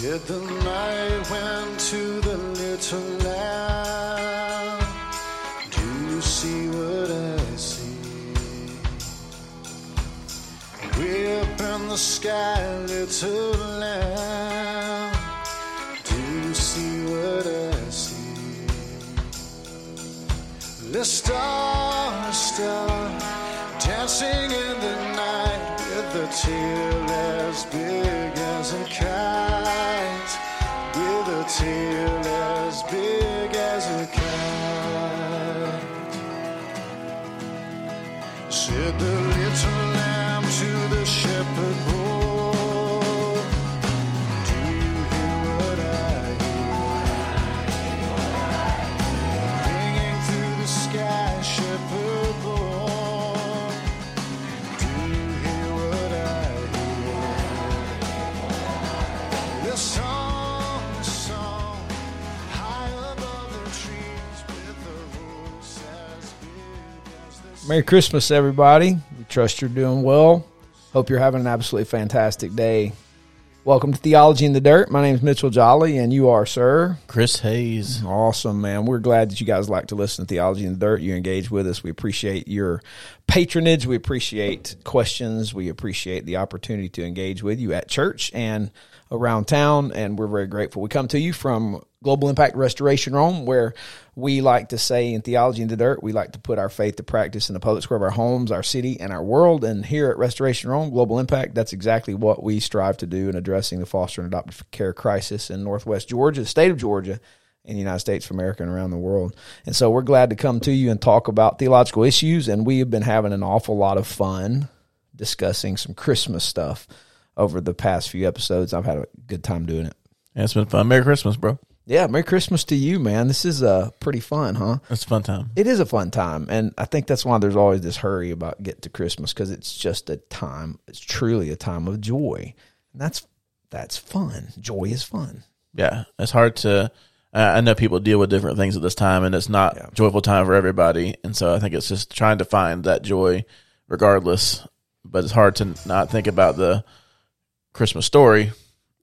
Said the night went to the little lamb. Do you see what I see? Way up in the sky, little Merry Christmas, everybody. We trust you're doing well. Hope you're having an absolutely fantastic day. Welcome to Theology in the Dirt. My name is Mitchell Jolly, and you are, sir. Chris Hayes. Awesome, man. We're glad that you guys like to listen to Theology in the Dirt. You engage with us. We appreciate your patronage. We appreciate questions. We appreciate the opportunity to engage with you at church and around town. And we're very grateful. We come to you from Global Impact Restoration Rome, where we like to say in Theology in the Dirt, we like to put our faith to practice in the public square of our homes, our city, and our world. And here at Restoration Rome, Global Impact, that's exactly what we strive to do in addressing the foster and adoptive care crisis in Northwest Georgia, the state of Georgia in the United States of America and around the world. And so we're glad to come to you and talk about theological issues. And we have been having an awful lot of fun discussing some Christmas stuff over the past few episodes. I've had a good time doing it. Yeah, it's been fun. Merry Christmas, bro. Yeah, Merry Christmas to you, man. This is uh, pretty fun, huh? It's a fun time. It is a fun time. And I think that's why there's always this hurry about get to Christmas because it's just a time, it's truly a time of joy. And that's that's fun. Joy is fun. Yeah, it's hard to. I I know people deal with different things at this time, and it's not Yeah. joyful time for everybody. And so I think it's just trying to find that joy, regardless. But it's hard to not think about the Christmas story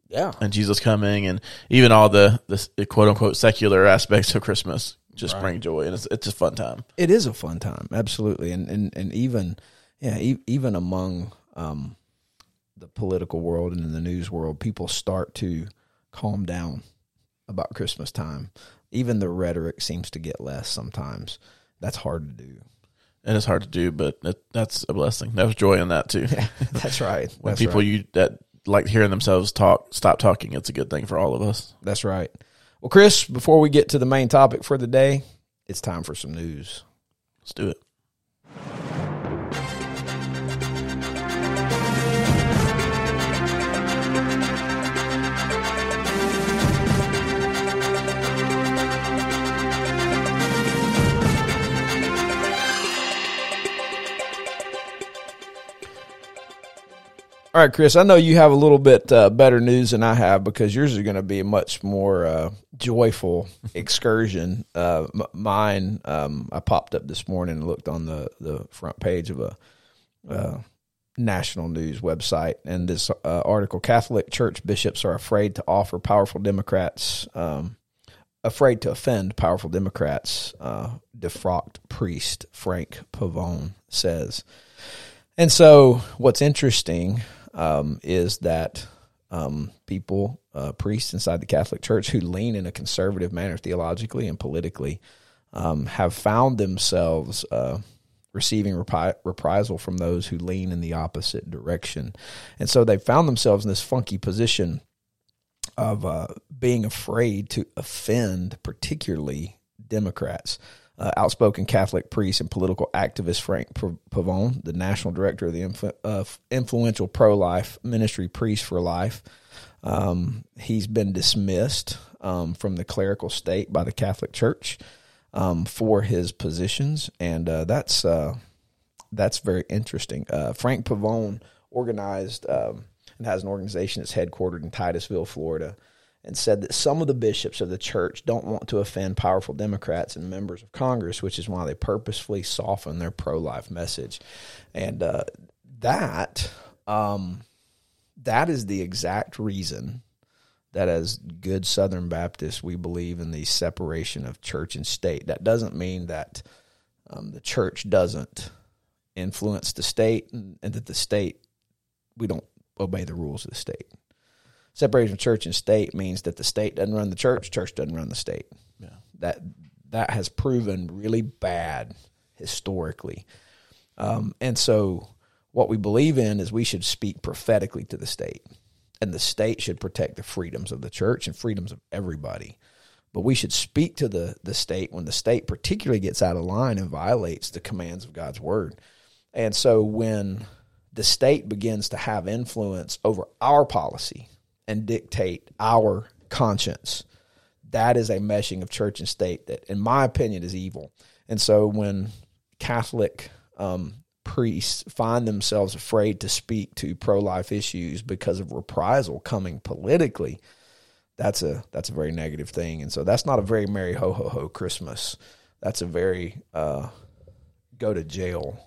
Yeah. and Jesus coming, and even all the the quote unquote secular aspects of Christmas just bring joy, and it's it's a fun time. it is a fun time absolutely and and, and even yeah e- even among um the political world and in the news world people start to calm down about christmas time. Even the rhetoric seems to get less sometimes. That's hard to do. And it's hard to do, but it, that's a blessing. There's joy in that too. that's right. When that's people right. you that like hearing themselves talk stop talking it's a good thing for all of us. That's right. Well chris before we get to the main topic for the day it's time for some news. Let's do it All right, Chris, I know you have a little bit uh, better news than I have because yours is going to be a much more uh, joyful excursion. Uh, m- mine, um, I popped up this morning and looked on the, the front page of a uh, national news website, and this uh, article Catholic Church bishops are afraid to offer powerful Democrats, um, afraid to offend powerful Democrats, uh, defrocked priest Frank Pavone says. And so, what's interesting um, is that um, people, uh, priests inside the Catholic Church who lean in a conservative manner theologically and politically, um, have found themselves uh, receiving repi- reprisal from those who lean in the opposite direction. And so, they found themselves in this funky position of uh, being afraid to offend, particularly Democrats. Uh, outspoken Catholic priest and political activist Frank Pavone, the national director of the influ- uh, influential pro life ministry Priest for Life, um, he's been dismissed um, from the clerical state by the Catholic Church um, for his positions, and uh, that's uh, that's very interesting. Uh, Frank Pavone organized um, and has an organization that's headquartered in Titusville, Florida, and said that some of the bishops of the church don't want to offend powerful Democrats and members of Congress, which is why they purposefully soften their pro life message. And uh, that um, that is the exact reason that as good Southern Baptists, we believe in the separation of church and state. That doesn't mean that um, the church doesn't influence the state and, and that the state, we don't obey the rules of the state. Separation of church and state means that the state doesn't run the church, church doesn't run the state. Yeah. That that has proven really bad historically. Um, and so what we believe in is we should speak prophetically to the state and the state should protect the freedoms of the church and freedoms of everybody. But we should speak to the, the state when the state particularly gets out of line and violates the commands of God's word. And so when the state begins to have influence over our policy and dictate our conscience, that is a meshing of church and state that, in my opinion, is evil. And so when Catholic um, priests find themselves afraid to speak to pro life issues because of reprisal coming politically, that's a that's a very negative thing. And so that's not a very merry ho ho ho Christmas. That's a very uh, go to jail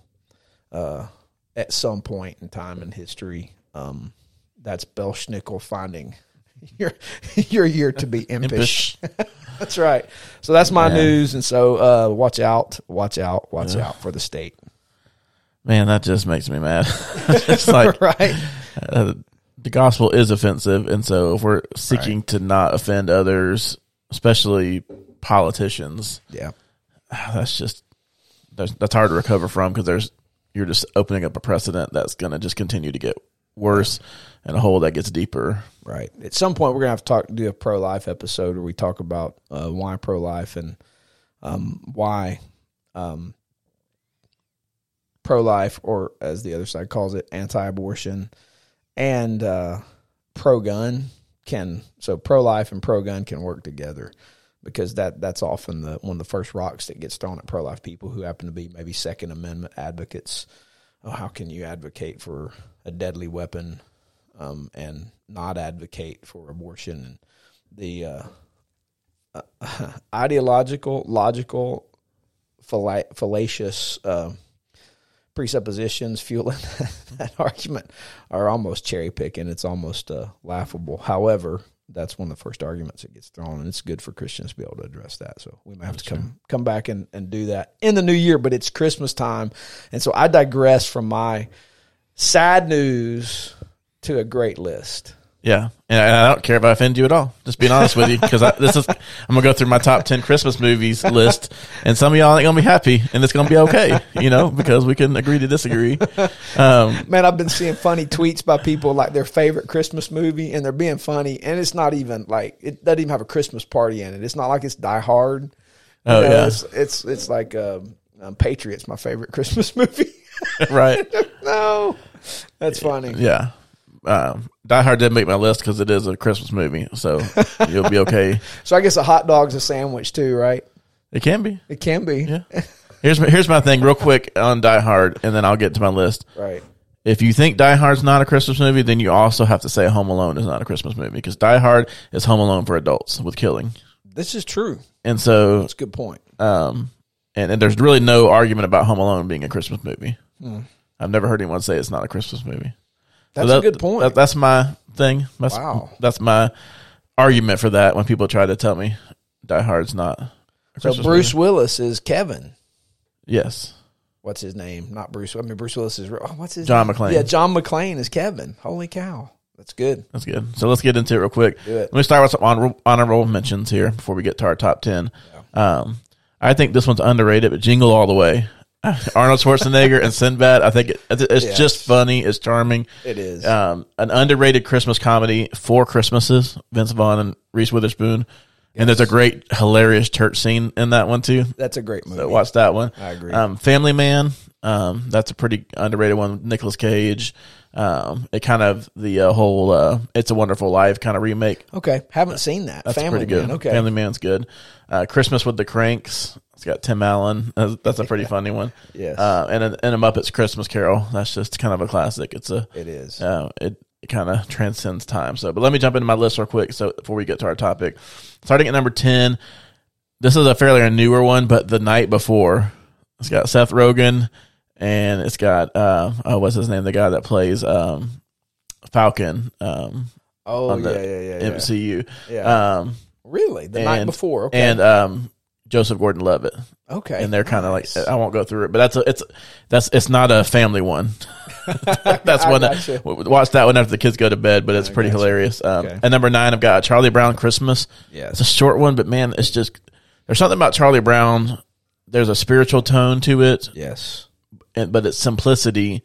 uh, at some point in time in history. Um, that's Belsnickel finding your your year to be impish. that's right. So that's my Yeah. news, and so uh, watch out, watch out, watch out for the state. Man, that just makes me mad. it's like right? uh, the gospel is offensive, and so if we're seeking to not offend others, especially politicians, Yeah. that's just that's, that's hard to recover from because there's you're just opening up a precedent that's going to just continue to get worse and a hole that gets deeper. Right. At some point, we're gonna have to talk, do a pro life episode where we talk about uh, why pro life and um, why um, pro life, or as the other side calls it, anti abortion, and uh, pro gun can. So pro life and pro gun can work together because that that's often the one of the first rocks that gets thrown at pro life people who happen to be maybe Second Amendment advocates. Oh, how can you advocate for a deadly weapon um, and not advocate for abortion and the uh, uh, ideological, logical, falla- fallacious uh, presuppositions fueling that argument are almost cherry picking. It's almost uh, laughable. However, that's one of the first arguments that gets thrown, and it's good for Christians to be able to address that. So we might have to come come back and, and do that in the new year. But it's Christmas time, and so I digress from my sad news to a great list. Yeah, and I don't care if I offend you at all. Just being honest with you, because this is I'm gonna go through my top ten Christmas movies list, and some of y'all ain't gonna be happy, and it's gonna be okay, you know, because we can agree to disagree. Um, Man, I've been seeing funny tweets by people like their favorite Christmas movie, and they're being funny, and it's not even like it doesn't even have a Christmas party in it. It's not like it's Die Hard. You Oh, know, yeah. it's it's, it's like um, um, Patriots, my favorite Christmas movie. right? no, that's funny. Yeah. Um, Die Hard did make my list because it is a Christmas movie, so you'll be okay. So I guess a hot dog's a sandwich too, right? It can be. It can be. Yeah. Here's my, here's my thing, real quick on Die Hard, and then I'll get to my list. Right. If you think Die Hard's not a Christmas movie, then you also have to say Home Alone is not a Christmas movie because Die Hard is Home Alone for adults with killing, This is true. and so That's a good point. um, and, and there's really no argument about Home Alone being a Christmas movie. Hmm. I've never heard anyone say it's not a Christmas movie. That's So a good point. that- that's my thing. That's, Wow. That's my argument for that when people try to tell me Die Hard's not. So Christmas Bruce movie. Willis is Kevin. Yes. What's his name? Not Bruce. I mean Bruce Willis is. oh, What's his John name? McClane. Yeah, John McClane is Kevin. Holy cow, that's good. That's good. So let's get into it real quick. Do it. Let me start with some honorable, honorable mentions here before we get to our top 10. Um, I think this one's underrated, but Jingle All the Way. Arnold Schwarzenegger and Sinbad. I think it, it's Yes. just funny. It's charming. It is. Um, an underrated Christmas comedy, Four Christmases, Vince Vaughn and Reese Witherspoon. And there's a great, hilarious church scene in that one too. that's a great movie. So watch that one. I agree. Um, Family Man. Um, that's a pretty underrated one. with Nicolas Cage. Um, it kind of the uh, whole uh, "It's a Wonderful Life" kind of remake. okay, haven't seen that. That's Family pretty good. Man. Okay, Family Man's good. Uh, Christmas with the Cranks. It's got Tim Allen. That's, a pretty funny one. Yes. Uh, and a, and a Muppets Christmas Carol. That's just kind of a classic. It's a it is. uh, it, it kind of transcends time. So, but let me jump into my list real quick. So before we get to our topic, starting at number ten, this is a fairly a newer one, but the night before, it's got Seth Rogen, and it's got uh, oh, what's his name? The guy that plays um, Falcon. Um, Oh yeah, yeah, yeah, yeah. MCU. Yeah. Um, Really, the night and- before. Okay. and um, Joseph Gordon-Levitt, okay. and they're kind of Nice. like I won't go through it, but that's a, it's that's it's not a family one. that's I one that watch that one after the kids go to bed, but it's pretty hilarious. Um, Okay. And number nine, I've got Charlie Brown Christmas. Yeah, It's a short one, but man, it's just there's something about Charlie Brown. There's a spiritual tone to it, yes. and, but its simplicity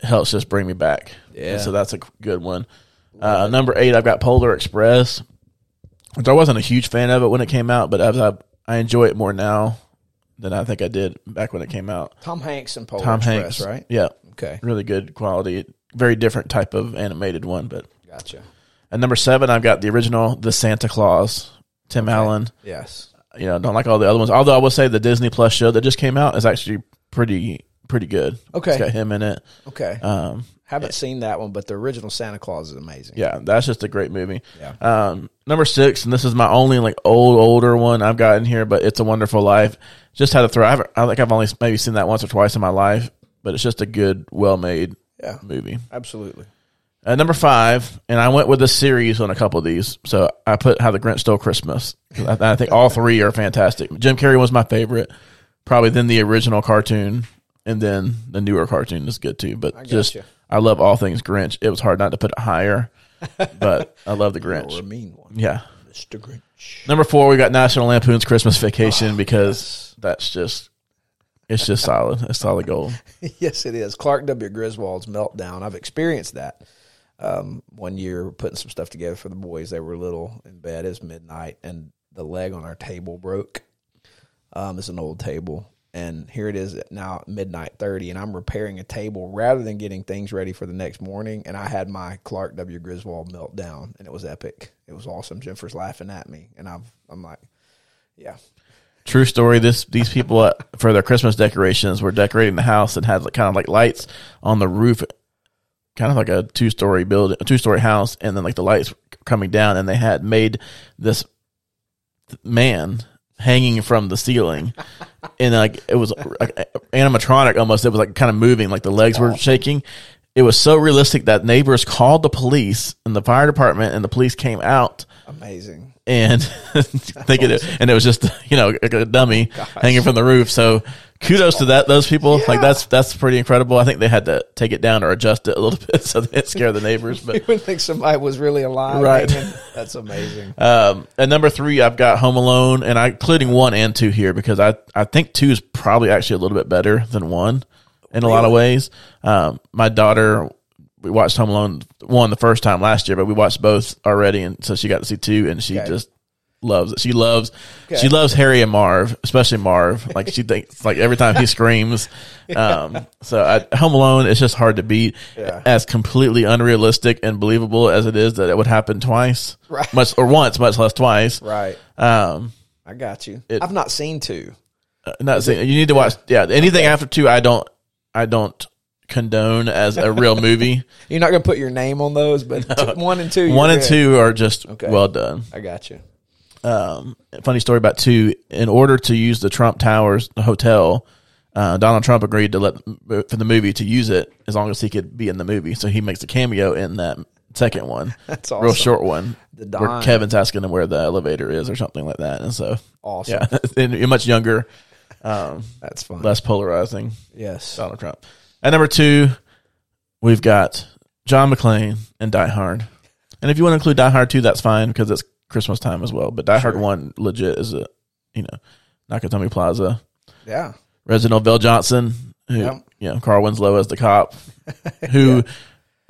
helps just bring me back. Yeah. And so that's a good one. Uh, number eight, I've got Polar Express, which I wasn't a huge fan of it when it came out, but I, I, I enjoy it more now than I think I did back when it came out. Tom Hanks and Polar Tom Express, Hanks, right? Yeah, Okay, really good quality. Very different type of animated one, but gotcha. And number seven, I've got the original, The Santa Claus, Tim Allen. Yes. You know, don't like all the other ones. Although I will say the Disney Plus show that just came out is actually pretty pretty good. Okay. it's got him in it. Okay. Um, Haven't seen that one, but the original Santa Claus is amazing. yeah, that's just a great movie. Yeah. Um, number six, and this is my only like old older one I've gotten here, but it's a Wonderful Life. Just had to throw. I, haven't- I think I've only maybe seen that once or twice in my life, but it's just a good, well made Yeah. movie. Absolutely. Uh, number five, and I went with a series on a couple of these. So I put How the Grinch Stole Christmas. I, I think all three are fantastic. Jim Carrey was my favorite, probably then the original cartoon, and then the newer cartoon is good too. But just gotcha. I love all things Grinch. It was hard not to put it higher, but I love the Or a Grinch. mean one. Yeah. Mr. Grinch. Number four, we got National Lampoon's Christmas Vacation because that's just it's just solid. It's solid gold. yes, it is. Clark W. Griswold's meltdown. I've experienced that. Um, one year, putting some stuff together for the boys. They were little in bed. It was midnight, and the leg on our table broke. Um, it's an old table, and here it is at now midnight thirty, and I'm repairing a table rather than getting things ready for the next morning. And I had my Clark W. Griswold meltdown, and it was epic. It was awesome. Jennifer's laughing at me, and I'm I'm like, yeah, True story. This these people uh, for their Christmas decorations were decorating the house and had like, kind of like lights on the roof, kind of like a two story building, a two story house, and then like the lights coming down, and they had made this man hanging from the ceiling, and like it was like animatronic almost. It was like kind of moving, like the legs were shaking. It was so realistic that neighbors called the police and the fire department, and the police came out amazing. and thinking it, and it was just you know a dummy oh hanging from the roof. So kudos to that those people. Like that's that's pretty incredible. I think they had to take it down or adjust it a little bit so they didn't scare the neighbors. But You would think somebody was really alive. Right. hanging. That's amazing. um, at number three, I've got Home Alone, and I including one and two here because I I think two is probably actually a little bit better than one in a lot of ways. Um, my daughter. We watched Home Alone one the first time last year, but we watched both already, and so she got to see two, and she Okay. just loves it. She loves Okay. she loves Harry and Marv, especially Marv. Like she thinks like every time he screams. Um, so I, Home Alone, it's just hard to beat. Yeah. As completely unrealistic and believable as it is that it would happen twice, Right. much or once, much less twice. Right. Um, I got you. It- I've not seen two. not saying you need to watch. Yeah, anything after two, I don't, I don't condone as a real movie. You're not going to put your name on those, but t- one and two. One and good. two are just Okay. well done. I got you. Um, funny story about two. In order to use the Trump Towers the hotel, uh, Donald Trump agreed to let for the movie to use it as long as he could be in the movie. So he makes a cameo in that second one, That's awesome. real short one, The where. Kevin's asking him where the elevator is or something like that. And so, Awesome. yeah, and you're much younger, um, That's fun. less polarizing. yes. Donald Trump. At number two, we've got John McClane and Die Hard. And if you want to include Die Hard 2, that's fine because it's Christmas time as well. But Die Hard 1 legit is a, you know, Nakatomi Plaza. Yeah. Reginald VelJohnson, who, Yep. you know, Carl Winslow as the cop, who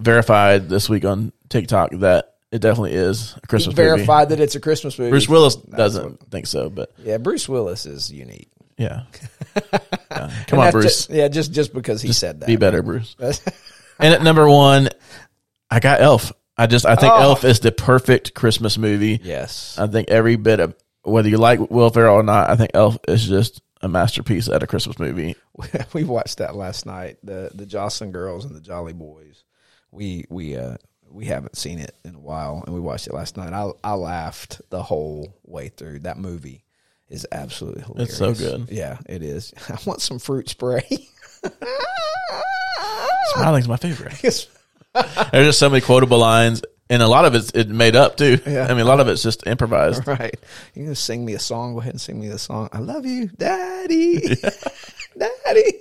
verified this week on TikTok that it definitely is a Christmas movie. Verified that it's a Christmas movie. Bruce Willis doesn't what- think so, but yeah, Bruce Willis is unique. yeah. Yeah. Come on, Bruce. ju- yeah, just just because he said that. Be better, Bruce. And at number one, I got Elf. I just I think Oh. Elf is the perfect Christmas movie. yes. I think every bit of whether you like Will Ferrell or not, I think Elf is just a masterpiece at a Christmas movie. we watched that last night. The the Jocelyn Girls and the Jolly Boys. We we uh we haven't seen it in a while, and we watched it last night. I I laughed the whole way through. That movie is absolutely hilarious. It's so good. Yeah, it is. I want some fruit spray. Smiling's my favorite. It's- There's just so many quotable lines. and a lot of it's it made up too. Yeah. I mean, a lot of it's just improvised. Right. Going to sing me a song. Go ahead and sing me the song. I love you, Daddy. Daddy.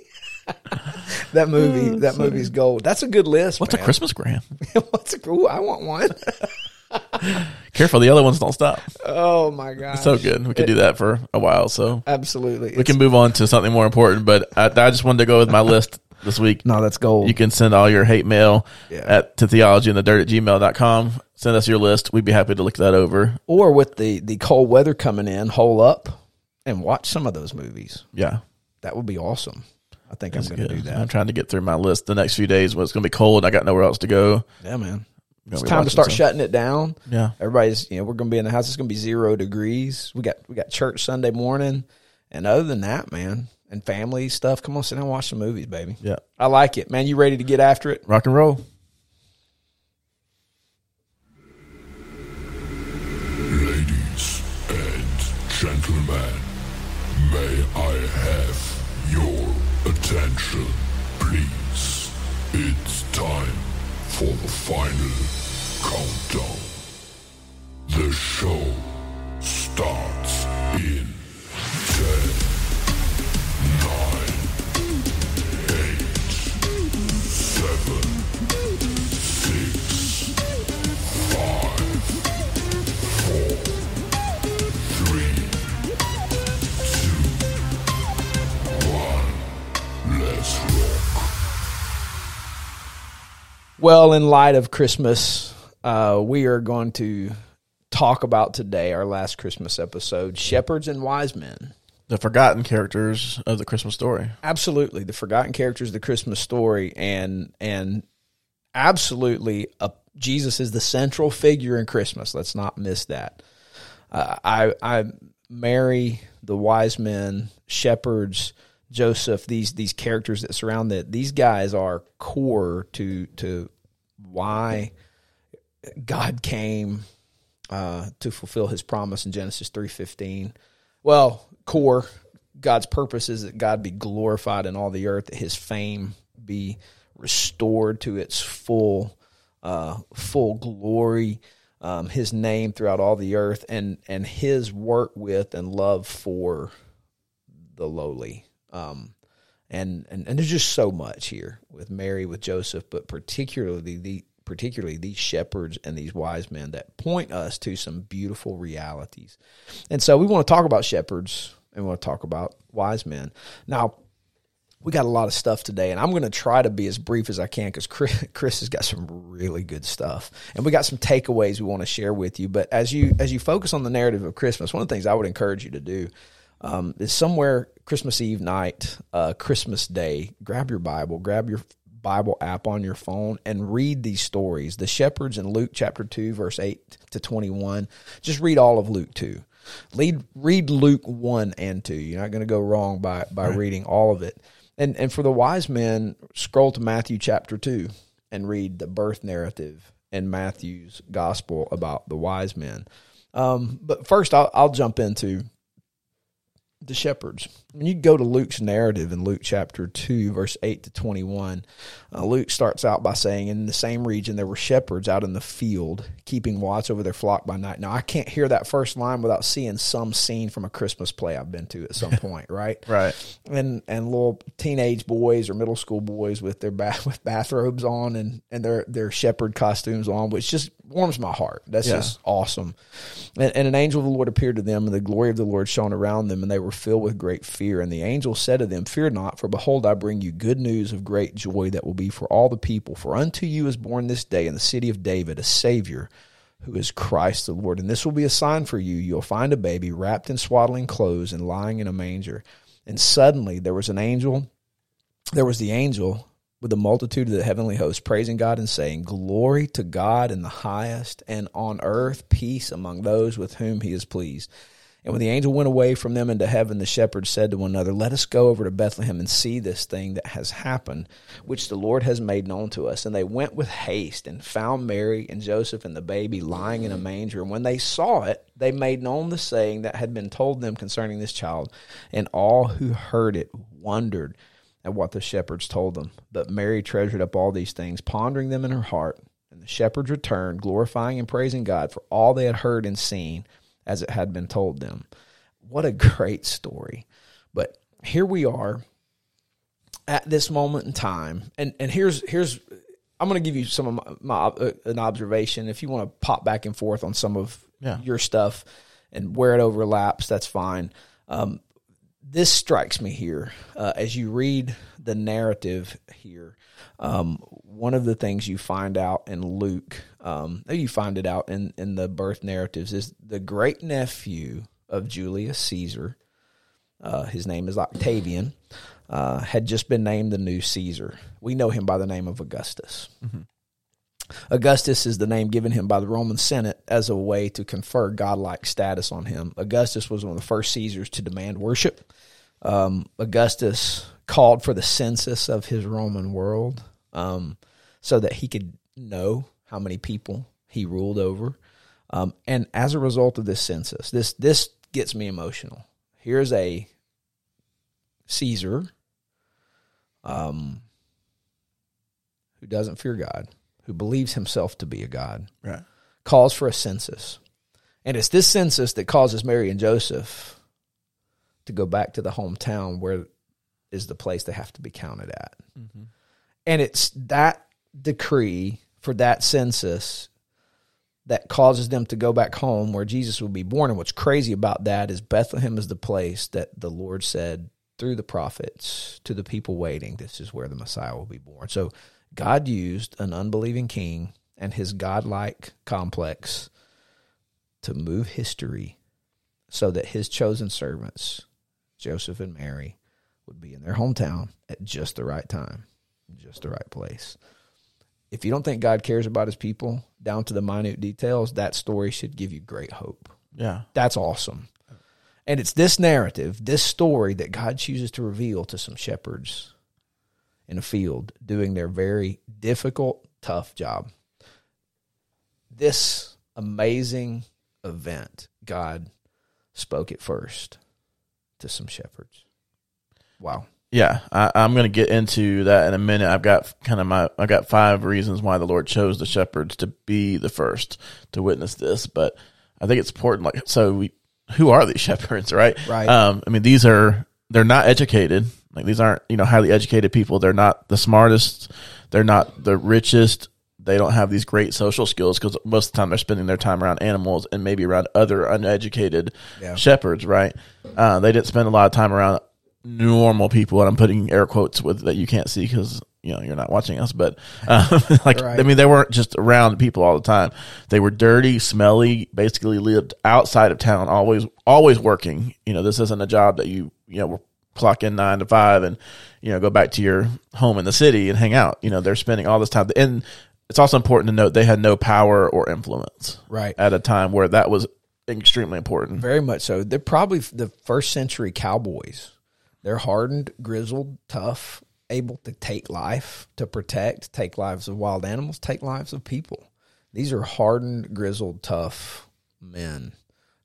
that movie, oh, that movie's gold. That's a good list. What's a. Christmas gram? What's a cool? I want one. Careful, the other ones don't stop. Oh my god. So good. We could do that for a while. So Absolutely. we can move on to something more important. But I, I just wanted to go with my list this week. no, that's gold. You can send all your hate mail Yeah. at to theology in the dirt at gmail.com. Send us your list. We'd be happy to look that over. or with the the cold weather coming in, hole up and watch some of those movies. Yeah. That would be awesome. I think I'm going to do that. I'm trying to get through my list the next few days when it's going to be cold. I got nowhere else to go. Yeah, man. It's time to start some- shutting it down. Yeah. Everybody's, you know, we're going to be in the house. It's going to be zero degrees. We got we got church Sunday morning, and other than that, man, and family stuff. Come on, sit down and watch some movies, baby. Yeah. I like it, man. You ready to get after it? Rock and roll. Ladies and gentlemen, may I have your attention, please? It's time for the final countdown. The show starts in 10, Well, in light of Christmas, uh, we are going to talk about today our last Christmas episode: shepherds and wise men. The forgotten characters of the Christmas story. absolutely. The forgotten characters of the christmas story and and absolutely a, jesus is the central figure in christmas. Let's not miss that. Uh, i i mary the wise men shepherds joseph these these characters that surround it these guys are core to to why god came uh, to fulfill his promise in genesis 3.15 well core god's purpose is that god be glorified in all the earth that his fame be restored to its full uh, full glory um, his name throughout all the earth and and his work with and love for the lowly. Um, and, and and there's just so much here with Mary with Joseph but particularly the particularly these shepherds and these wise men that point us to some beautiful realities. And so we want to talk about shepherds and we'll talk about wise men. Now, we got a lot of stuff today, and I'm going to try to be as brief as I can because Chris, Chris, has got some really good stuff, and we got some takeaways we want to share with you. But as you as you focus on the narrative of Christmas, one of the things I would encourage you to do um, is somewhere Christmas Eve night, uh, Christmas Day, grab your Bible, grab your Bible app on your phone and read these stories. The shepherds in Luke chapter 2, verse 8 to 21. Just read all of Luke 2. Lead, read Luke 1 and 2. You're not going to go wrong by, by right. reading all of it. And, and for the wise men, scroll to Matthew chapter 2 and read the birth narrative in Matthew's gospel about the wise men. Um, but first, I'll, I'll jump into the shepherds when you go to Luke's narrative in Luke chapter 2, verse 8 to 21, uh, Luke starts out by saying, In the same region there were shepherds out in the field, keeping watch over their flock by night. Now, I can't hear that first line without seeing some scene from a Christmas play I've been to at some point, right? Right. and and little teenage boys or middle school boys with their bath with bathrobes on and and their their shepherd costumes on, which just warms my heart. That's Yeah. just awesome. And, and an angel of the Lord appeared to them, and the glory of the Lord shone around them, and they were filled with great fear. And the angel said to them, Fear not, for behold, I bring you good news of great joy that will be for all the people. For unto you is born this day in the city of David a Savior who is Christ the Lord. And this will be a sign for you. You'll find a baby wrapped in swaddling clothes and lying in a manger. And suddenly there was an angel, there was the angel with the multitude of the heavenly host praising God and saying, Glory to God in the highest, and on earth peace among those with whom he is pleased. And when the angel went away from them into heaven, the shepherds said to one another, Let us go over to Bethlehem and see this thing that has happened, which the Lord has made known to us. And they went with haste and found Mary and Joseph and the baby lying in a manger. And when they saw it, they made known the saying that had been told them concerning this child. And all who heard it wondered at what the shepherds told them. But Mary treasured up all these things, pondering them in her heart. And the shepherds returned, glorifying and praising God for all they had heard and seen as it had been told them. What a great story. But here we are at this moment in time. And and here's here's I'm going to give you some of my, my uh, an observation. If you want to pop back and forth on some of Yeah. your stuff and where it overlaps, that's fine. Um, this strikes me here uh, as you read the narrative here. Um, one of the things you find out in Luke, um, you find it out in, in the birth narratives, is the great nephew of Julius Caesar. Uh, his name is Octavian. Uh, had just been named the new Caesar. We know him by the name of Augustus. Mm-hmm. Augustus is the name given him by the Roman Senate as a way to confer godlike status on him. Augustus was one of the first Caesars to demand worship. Um, Augustus called for the census of his Roman world um, so that he could know how many people he ruled over. Um, and as a result of this census, this this gets me emotional. Here's a Caesar um, who doesn't fear God, who believes himself to be a God, Right. calls for a census. And it's this census that causes Mary and Joseph to go back to the hometown where is the place they have to be counted at. Mm-hmm. And it's that decree for that census that causes them to go back home where Jesus will be born. And what's crazy about that is Bethlehem is the place that the Lord said through the prophets to the people waiting, this is where the Messiah will be born. So God used an unbelieving king and his godlike complex to move history so that his chosen servants, Joseph and Mary, would be in their hometown at just the right time, just the right place. If you don't think God cares about his people down to the minute details, that story should give you great hope. Yeah. That's awesome. And it's this narrative, this story that God chooses to reveal to some shepherds in a field doing their very difficult, tough job. This amazing event, God spoke it first to some shepherds. Wow. Yeah, I, I'm going to get into that in a minute. I've got kind of my, I got five reasons why the Lord chose the shepherds to be the first to witness this. But I think it's important. Like, so we, who are these shepherds, right? Right. Um, I mean, these are they're not educated. Like these aren't you know highly educated people. They're not the smartest. They're not the richest. They don't have these great social skills because most of the time they're spending their time around animals and maybe around other uneducated Yeah. shepherds, right? Uh, they didn't spend a lot of time around normal people, and I'm putting air quotes with that you can't see because you know you're not watching us, but um, like Right. I mean, they weren't just around people all the time. They were dirty, smelly, basically lived outside of town, always always working. You know, this isn't a job that you you know clock in nine to five and you know go back to your home in the city and hang out. You know, they're spending all this time and. It's also important to note they had no power or influence Right. at a time where that was extremely important. Very much so. They're probably the first century cowboys. They're hardened, grizzled, tough, able to take life, to protect, take lives of wild animals, take lives of people. These are hardened, grizzled, tough men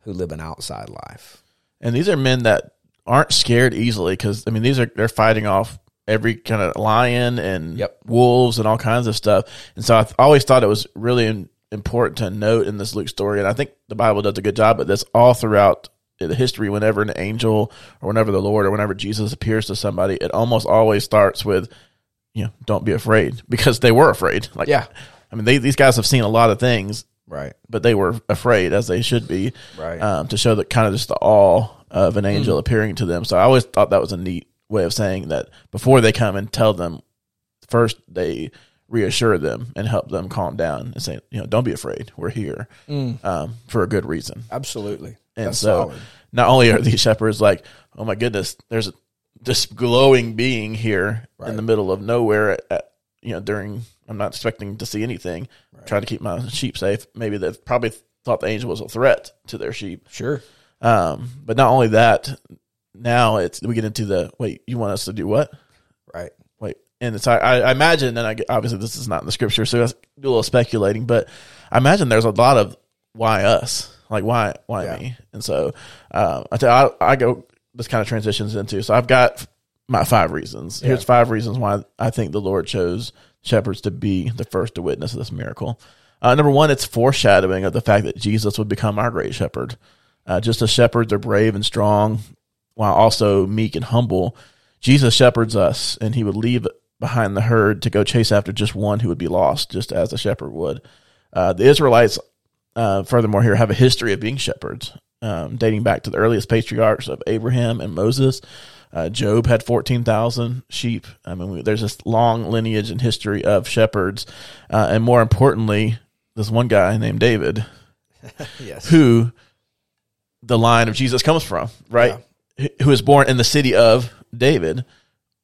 who live an outside life. And these are men that aren't scared easily because I mean these are they're fighting off every kind of lion and Yep. wolves and all kinds of stuff. And so I always thought it was really important to note in this Luke story, and I think the Bible does a good job at this all throughout history. Whenever an angel or whenever the Lord or whenever Jesus appears to somebody, it almost always starts with, you know, don't be afraid because they were afraid. Like, Yeah. I mean, they, these guys have seen a lot of things Right. but they were afraid as they should be, Right. Um, to show that kind of just the awe of an angel appearing to them. So I always thought that was a neat way of saying that before they come and tell them, first they reassure them and help them calm down and say, you know, don't be afraid, we're here, um, for a good reason. Absolutely. And That's so solid. not only are these shepherds like, oh my goodness, there's a, this glowing being here in the middle of nowhere at, at you know, during, I'm not expecting to see anything, trying to keep my sheep safe. Maybe they've probably thought the angel was a threat to their sheep. Sure. Um, but not only that, now it's, we get into the, wait, you want us to do what? Right. Wait, and it's I, I imagine, and I obviously this is not in the scripture, so I do a little speculating, but I imagine there's a lot of why us, like why why Yeah. me, and so uh, I tell I, I go this kind of transitions into. So I've got my five reasons. Here's five reasons why I think the Lord chose shepherds to be the first to witness this miracle. Uh, number one, it's foreshadowing of the fact that Jesus would become our great shepherd. Uh, just as shepherds are brave and strong, while also meek and humble, Jesus shepherds us, and he would leave behind the herd to go chase after just one who would be lost, just as a shepherd would. Uh, the Israelites, uh, furthermore, here have a history of being shepherds, um, dating back to the earliest patriarchs of Abraham and Moses. Uh, Job had 14,000 sheep. I mean, we, there's this long lineage and history of shepherds. Uh, and more importantly, this one guy named David, Yes. who the line of Jesus comes from, right? Who was born in the city of David,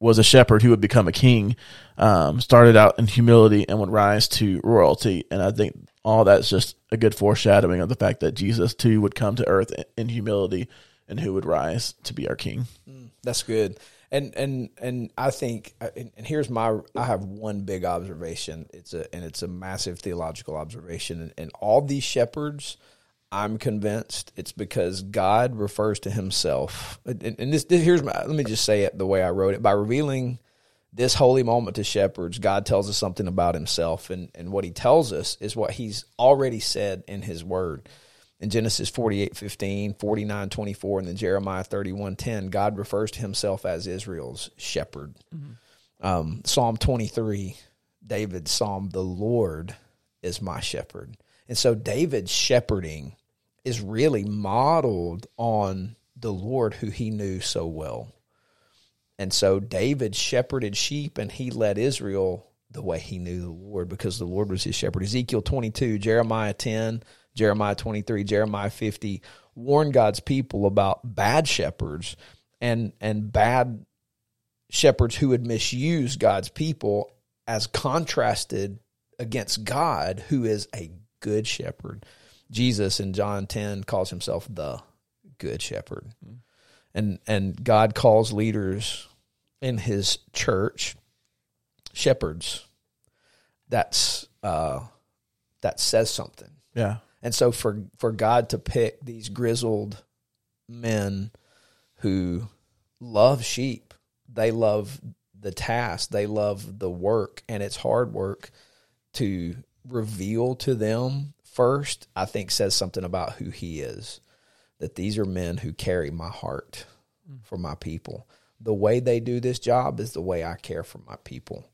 was a shepherd who would become a king, um, started out in humility and would rise to royalty. And I think all that's just a good foreshadowing of the fact that Jesus too would come to earth in- humility and who would rise to be our king. That's good. And and and I think uh, and, and here's my I have one big observation. It's a and it's a massive theological observation. And, and all these shepherds, I'm convinced it's because God refers to Himself. And, and this, this here's my let me just say it the way I wrote it by revealing this holy moment to shepherds. God tells us something about Himself, and and what He tells us is what He's already said in His Word in Genesis 48 15, 49 24, and then Jeremiah 31 10, God refers to himself as Israel's shepherd. Um, Psalm 23, David's psalm, the Lord is my shepherd. And so David's shepherding is really modeled on the Lord who he knew so well. And so David shepherded sheep and he led Israel the way he knew the Lord because the Lord was his shepherd. Ezekiel 22, Jeremiah 10, Jeremiah 23, Jeremiah 50 warn God's people about bad shepherds and and bad shepherds who would misuse God's people as contrasted against God who is a good shepherd. Jesus in John 10 calls himself the good shepherd. Mm-hmm. And and God calls leaders in his church shepherds. That's uh that says something. Yeah. And so for for God to pick these grizzled men who love sheep, they love the task, they love the work, and it's hard work to reveal to them first, I think says something about who he is. That these are men who carry my heart for my people. The way they do this job is the way I care for my people.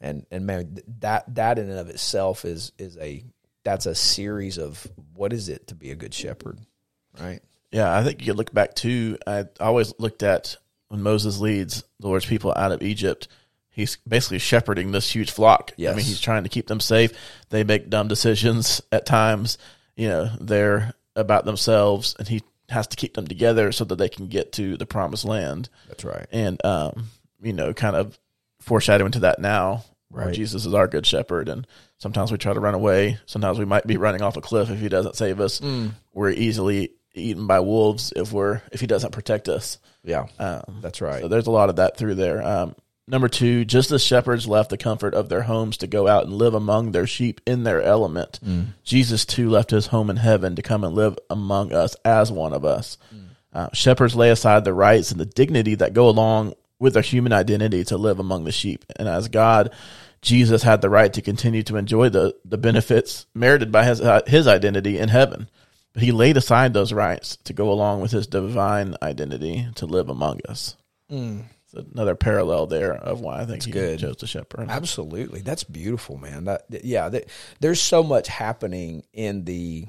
And and man, that that in and of itself is is a that's a series of what is it to be a good shepherd, right? Yeah, I think you look back to. I always looked at when Moses leads the Lord's people out of Egypt. He's basically shepherding this huge flock. I mean, he's trying to keep them safe. They make dumb decisions at times. You know, they're about themselves, and he has to keep them together so that they can get to the promised land. That's right. And um, you know, kind of foreshadowing to that now. Right. Jesus is our good shepherd, and sometimes we try to run away. Sometimes we might be running off a cliff if he doesn't save us. We're easily eaten by wolves if we're if he doesn't protect us. Yeah, Um, that's right. so there's a lot of that through there. Um, number two, just as shepherds left the comfort of their homes to go out and live among their sheep in their element, Jesus too left his home in heaven to come and live among us as one of us. Uh, shepherds lay aside the rights and the dignity that go along with their human identity to live among the sheep. And as God, Jesus had the right to continue to enjoy the, the benefits merited by his, uh, his identity in heaven. But he laid aside those rights to go along with his divine identity to live among us. It's another parallel there of why I think he good. chose the shepherd. Absolutely, that's beautiful, man. That yeah, that, there's so much happening in the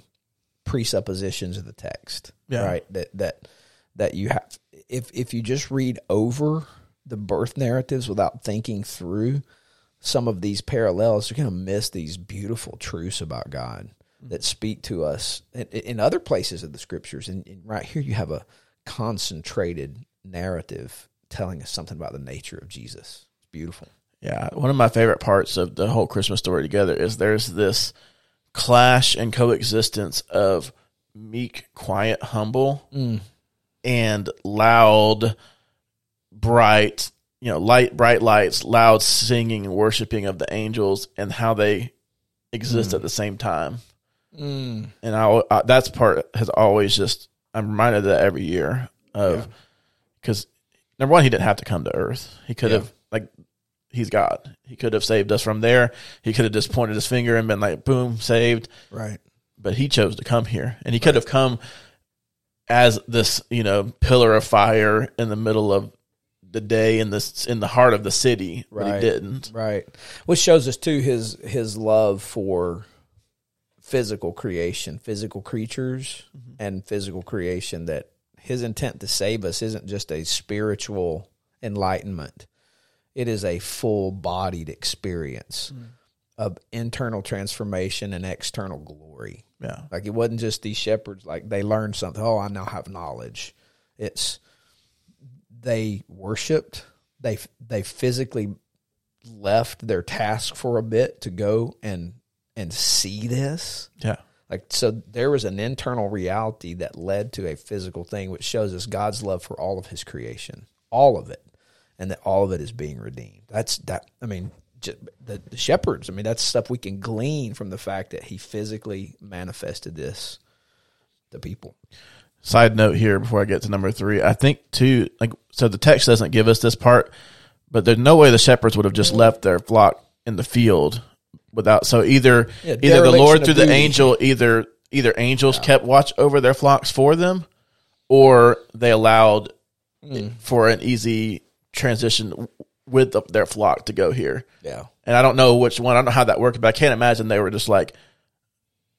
presuppositions of the text, Yeah. right? That that that you have if if you just read over the birth narratives without thinking through some of these parallels, you're going to miss these beautiful truths about God mm. that speak to us in, in other places of the scriptures. And, and right here, you have a concentrated narrative telling us something about the nature of Jesus. It's beautiful. Yeah, one of my favorite parts of the whole Christmas story together is there's this clash and coexistence of meek, quiet, humble, mm. and loud, bright, you know, light, bright lights, loud singing and worshiping of the angels, and how they exist mm. at the same time. Mm. And I, I, that's part has always just I'm reminded of that every year of because number one, he didn't have to come to Earth. He could Yeah. have like he's God. He could have saved us from there. He could have just pointed his finger and been like, boom, saved. Right. But he chose to come here, and he could have come as this, you know, pillar of fire in the middle of the day in this in the heart of the city, Right. but Right. he didn't. Right. Which shows us too his his love for physical creation, physical creatures mm-hmm. and physical creation that his intent to save us isn't just a spiritual enlightenment. It is a full bodied experience mm. of internal transformation and external glory. Yeah, Like it wasn't just these shepherds like they learned something. Oh, I now have knowledge. It's they worshipped. They they physically left their task for a bit to go and and see this. yeah, Like so there was an internal reality that led to a physical thing which shows us God's love for all of his creation. All of it. And that all of it is being redeemed. That's that I mean the, the shepherds, I mean, that's stuff we can glean from the fact that he physically manifested this to people. Side note here before I get to number three, I think too, like, so the text doesn't give us this part, but there's no way the shepherds would have just left their flock in the field without. So either Yeah, either the Lord through the angel, either either angels kept watch over their flocks for them, or they allowed Hmm. for an easy transition with the, their flock to go here. Yeah. And I don't know which one. I don't know how that worked, but I can't imagine they were just like,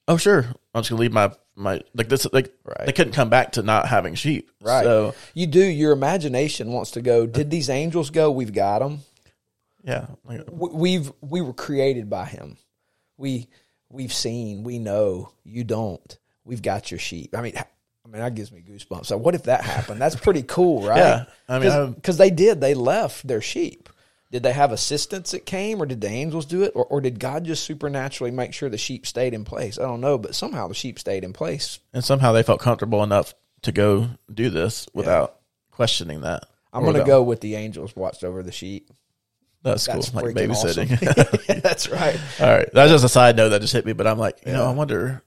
"Oh, sure, I'm just gonna leave my my like this." Like Right. they couldn't come back to not having sheep, Right. So you do your imagination wants to go, did these angels go? We've got them. Yeah, we've we were created by him. We we've seen, we know. You don't. We've got your sheep. I mean, I mean that gives me goosebumps. So what if that happened? That's pretty cool, right? Yeah. I mean, because they did. They left their sheep. Did they have assistance that came, or did the angels do it, or, or did God just supernaturally make sure the sheep stayed in place? I don't know, but somehow the sheep stayed in place. and somehow they felt comfortable enough to go do this without questioning that. I'm going to go with the angels watched over the sheep. That's cool, like babysitting. awesome. That's right. All right, that's just a side note that just hit me, but I'm like, you know, I wonder.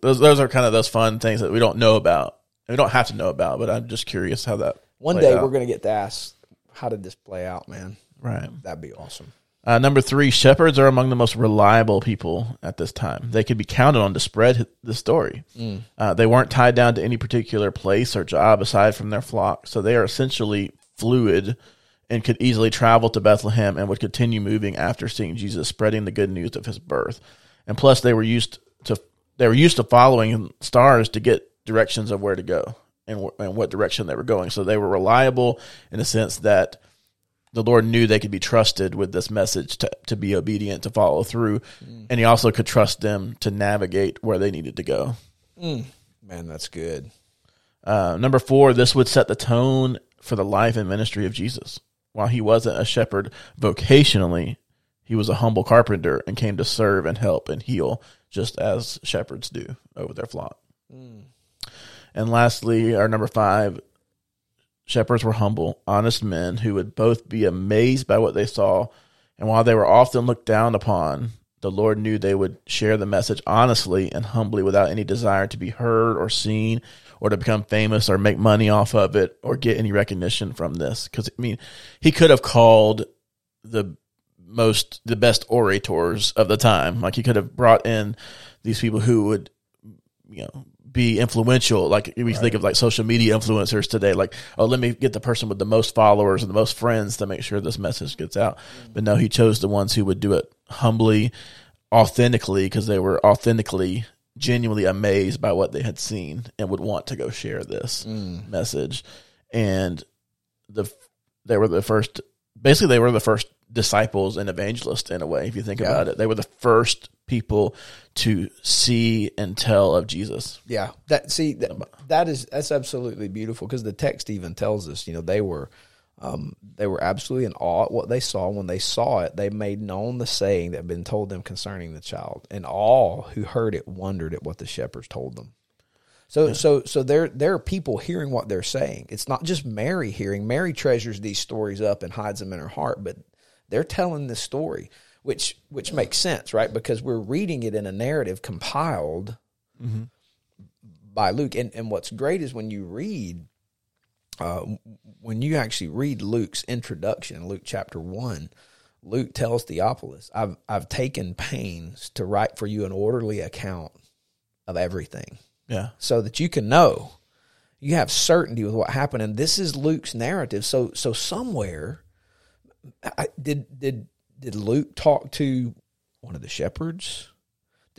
Those those are kind of those fun things that we don't know about. We don't have to know about, but I'm just curious how that. One day out. we're going to get to ask, how did this play out, man? right. That'd be awesome. Uh, number three, shepherds are among the most reliable people at this time. They could be counted on to spread the story. Uh, they weren't tied down to any particular place or job aside from their flock, so they are essentially fluid and could easily travel to Bethlehem and would continue moving after seeing Jesus, spreading the good news of his birth. And plus, they were used to they were used to following stars to get directions of where to go and, and what direction they were going. So they were reliable in the sense that the Lord knew they could be trusted with this message to, to be obedient, to follow through. And he also could trust them to navigate where they needed to go. Man, that's good. Uh, number four, this would set the tone for the life and ministry of Jesus. While he wasn't a shepherd vocationally, he was a humble carpenter and came to serve and help and heal, just as shepherds do over their flock. Hmm. And lastly, our number five, shepherds were humble, honest men who would both be amazed by what they saw, and while they were often looked down upon, the Lord knew they would share the message honestly and humbly without any desire to be heard or seen or to become famous or make money off of it or get any recognition from this. Because, I mean, he could have called the most, the best orators of the time. Like, he could have brought in these people who would, you know, be influential. Like we think of like social media influencers today, like, oh, let me get the person with the most followers and the most friends to make sure this message gets out. Mm-hmm. But no, he chose the ones who would do it humbly, authentically, because they were authentically, genuinely amazed by what they had seen and would want to go share this mm. message. And the they were the first, basically, they were the first disciples and evangelists in a way. If you think Yeah. about it, they were the first people to see and tell of Jesus. Yeah, that see that, that is that's absolutely beautiful because the text even tells us, you know, they were um, they were absolutely in awe at what they saw. When they saw it, they made known the saying that had been told them concerning the child, and all who heard it wondered at what the shepherds told them. So, so, so there, there are people hearing what they're saying. It's not just Mary hearing. Mary treasures these stories up and hides them in her heart, but they're telling this story, which, which makes sense, right? Because we're reading it in a narrative compiled by Luke. And, and what's great is when you read uh, when you actually read Luke's introduction, Luke chapter one, Luke tells Theophilus, "I've I've taken pains to write for you an orderly account of everything, Yeah. so that you can know, you have certainty with what happened." And this is Luke's narrative. So so somewhere, I, did did did Luke talk to one of the shepherds?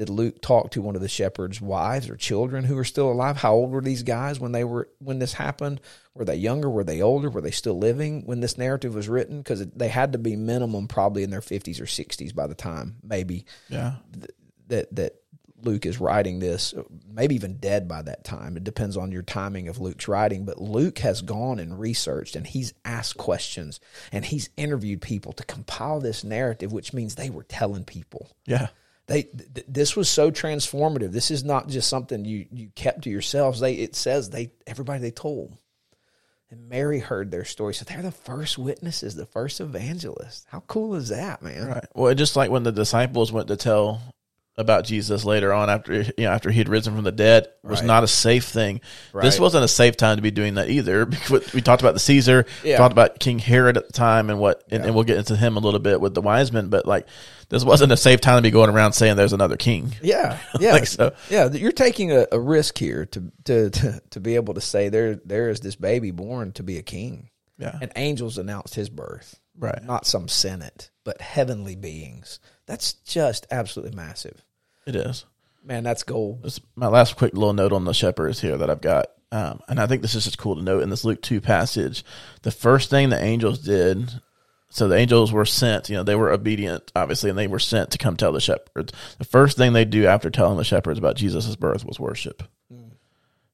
Did Luke talk to one of the shepherds' wives or children who are still alive? How old were these guys when they were when this happened? Were they younger? Were they older? Were they still living when this narrative was written? Because they had to be minimum probably in their fifties or sixties by the time maybe Yeah. that that Luke is writing this, maybe even dead by that time. It depends on your timing of Luke's writing. But Luke has gone and researched, and he's asked questions, and he's interviewed people to compile this narrative, which means they were telling people. Yeah. They th- this was so transformative. This is not just something you you kept to yourselves. They it says they everybody they told. And Mary heard their story. So they're the first witnesses, the first evangelists. How cool is that, man? Right. Well, just like when the disciples went to tell about Jesus later on after you know after he had risen from the dead was Right. not a safe thing. This wasn't a safe time to be doing that either. Because we talked about the Caesar, Yeah. talked about King Herod at the time, and what, and, Yeah. and we'll get into him a little bit with the wise men. But like, this wasn't a safe time to be going around saying there's another king. Yeah, yeah, Like so. yeah. You're taking a, a risk here to, to to to be able to say there there is this baby born to be a king, Yeah. and angels announced his birth, Right. Not some senate, but heavenly beings. That's just absolutely massive, It is. man. That's gold. This, my last quick little note on the shepherds here that I've got, um, and I think this is just cool to note in this Luke two passage. The first thing the angels did, so the angels were sent. You know, they were obedient, obviously, and they were sent to come tell the shepherds. The first thing they do after telling the shepherds about Jesus' birth was worship.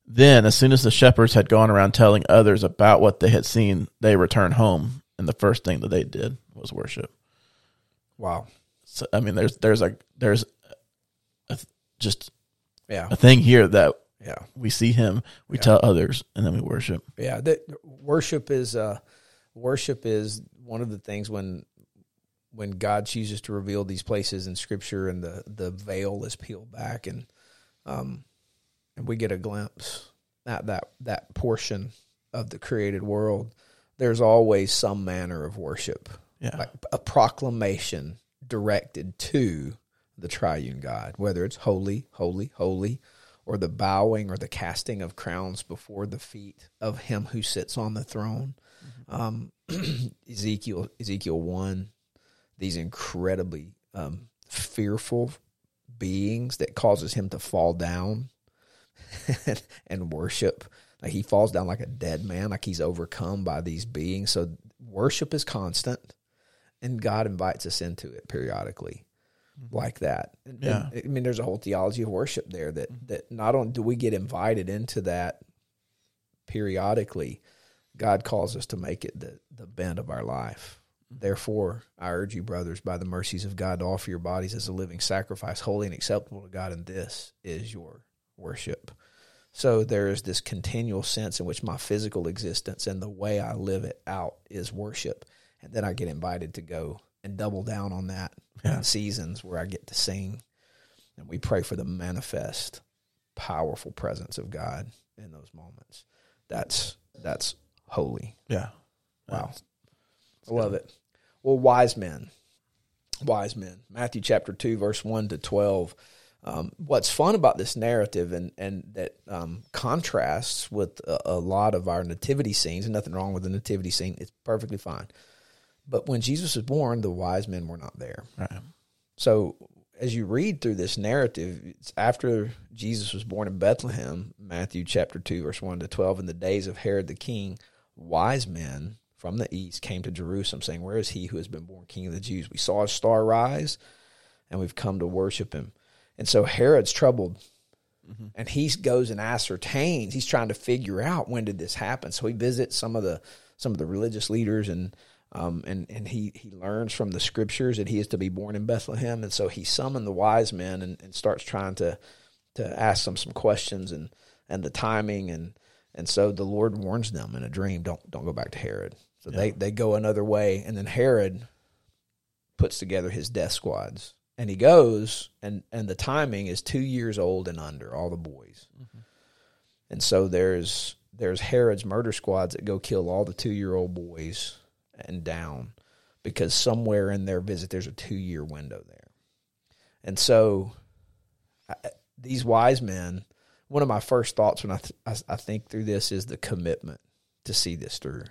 Then, as soon as the shepherds had gone around telling others about what they had seen, they returned home, and the first thing that they did was worship. Wow. So, I mean, there's there's a there's a, just Yeah, a thing here that yeah, we see him, we tell others, and then we worship. yeah. The, worship is uh, worship is one of the things when when God chooses to reveal these places in Scripture and the the veil is peeled back and um and we get a glimpse at that that portion of the created world. There's always some manner of worship, Yeah. like a proclamation directed to the triune God, whether it's holy, holy, holy, or the bowing or the casting of crowns before the feet of him who sits on the throne. Um, Ezekiel Ezekiel one, these incredibly um, fearful beings that causes him to fall down and worship. Like he falls down like a dead man, like he's overcome by these beings. So worship is constant, and God invites us into it periodically, mm-hmm. like that. And- Yeah. and, I mean, there's a whole theology of worship there that mm-hmm. that not only do we get invited into that periodically, God calls us to make it the the bent of our life. Mm-hmm. Therefore, I urge you, brothers, by the mercies of God, to offer your bodies as a living sacrifice, holy and acceptable to God, and this is your worship. So there is this continual sense in which my physical existence and the way I live it out is worship. And then I get invited to go and double down on that Yeah. in seasons where I get to sing. And we pray for the manifest, powerful presence of God in those moments. That's that's holy. Yeah. Wow. I love it. Well, wise men. Wise men. Matthew chapter 2, verse 1 to 12. Um, what's fun about this narrative and, and that um, contrasts with a, a lot of our nativity scenes, and nothing wrong with the nativity scene, it's perfectly fine. But when Jesus was born, the wise men were not there. Right. So as you read through this narrative, it's after Jesus was born in Bethlehem, Matthew chapter 2, verse 1 to 12, in the days of Herod the king, wise men from the east came to Jerusalem, saying, Where is he who has been born king of the Jews? We saw his star rise, and we've come to worship him. And so Herod's troubled. Mm-hmm. And he goes and ascertains. He's trying to figure out when did this happen. So he visits some of the some of the religious leaders and um, and and he he learns from the scriptures that he is to be born in Bethlehem. And so he summoned the wise men and, and starts trying to to ask them some questions and and the timing. And and so the Lord warns them in a dream, don't don't go back to Herod. So they they go another way, and then Herod puts together his death squads, and he goes, and and the timing is two years old and under, all the boys, and so there's there's Herod's murder squads that go kill all the two year old boys and down because somewhere in their visit there's a two year window there. And so I, these wise men, one of my first thoughts when I, th- I, I think through this is the commitment to see this through.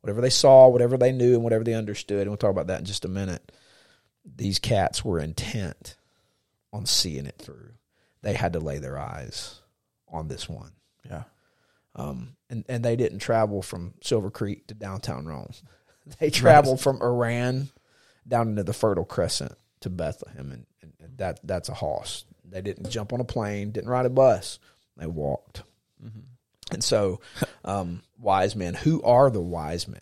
Whatever they saw, whatever they knew, and whatever they understood, and we'll talk about that in just a minute. These cats were intent on seeing it through. They had to lay their eyes on this one. Yeah. Um, and, and they didn't travel from Silver Creek to downtown Rome. They traveled from Iran down into the Fertile Crescent to Bethlehem, and, and, that that's a hoss. They didn't jump on a plane, didn't ride a bus. They walked. And so, um, wise men. Who are the wise men?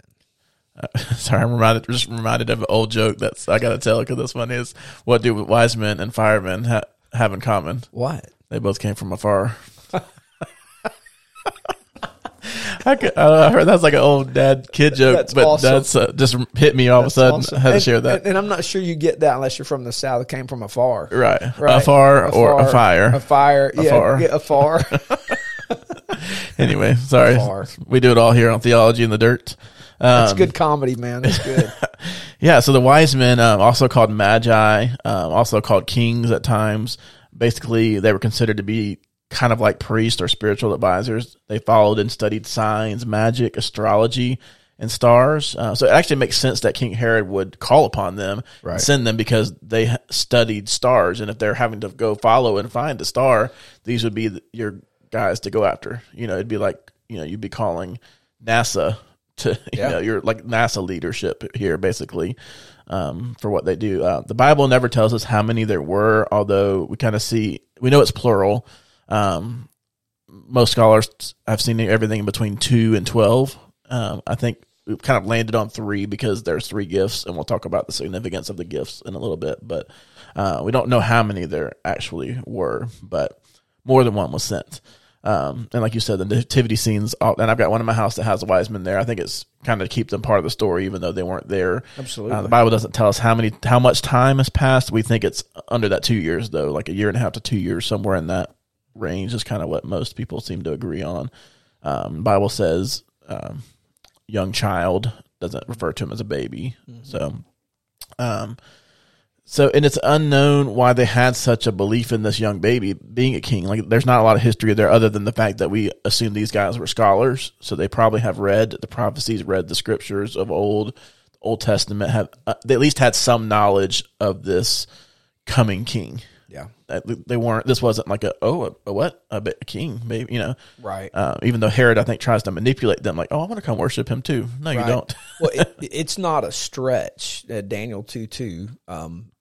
Sorry, I'm reminded just reminded of an old joke that's I got to tell because this one is what do wise men and firemen ha- have in common? What? They both came from afar. I, could, I heard that's like an old dad kid joke, That's but awesome. that's uh, just hit me all of a sudden. Awesome. I had to and, share that. And, and I'm not sure you get that unless you're from the south. It came from afar. right. Right. afar or a fire. A fire. Yeah, Afar. yeah, afar. Anyway, sorry. Afar. We do it all here on theology in the dirt. Um, It's good comedy, man. That's good. Yeah, so the wise men, um, also called magi, um, also called kings at times. Basically, they were considered to be kind of like priests or spiritual advisors. They followed and studied signs, magic, astrology, and stars. Uh, so it actually makes sense that King Herod would call upon them, Right. send them because they studied stars. And if they're having to go follow and find a star, these would be the, your guys to go after. You know, it'd be like you know you'd be calling NASA to you Yeah. know you're like NASA leadership here basically um, for what they do. Uh, the Bible never tells us how many there were, although we kind of see we know it's plural. Um, most scholars I've seen everything in between two and twelve. Um, I think we've kind of landed on three because there's three gifts, and we'll talk about the significance of the gifts in a little bit. But uh, we don't know how many there actually were, but more than one was sent. Um, and like you said, the nativity scenes, all- and I've got one in my house that has a wise men there. I think it's kind of keep them part of the story, even though they weren't there. Absolutely. Uh, the Bible doesn't tell us how many, how much time has passed. We think it's under that two years, though, like a year and a half to two years, somewhere in that range is kind of what most people seem to agree on. Um, Bible says um, young child doesn't refer to him as a baby. So, um, so and it's unknown why they had such a belief in this young baby being a king. Like, there's not a lot of history there other than the fact that we assume these guys were scholars, so they probably have read the prophecies, read the scriptures of old, Old Testament. Have uh, they at least had some knowledge of this coming king? Yeah. That They weren't. This wasn't like a oh a, a what a, bit- a king maybe you know Right. uh, even though Herod, I think, tries to manipulate them, like, "Oh, I want to come worship him too." No, you don't. well, it, it's not a stretch. Uh, Daniel two two, um,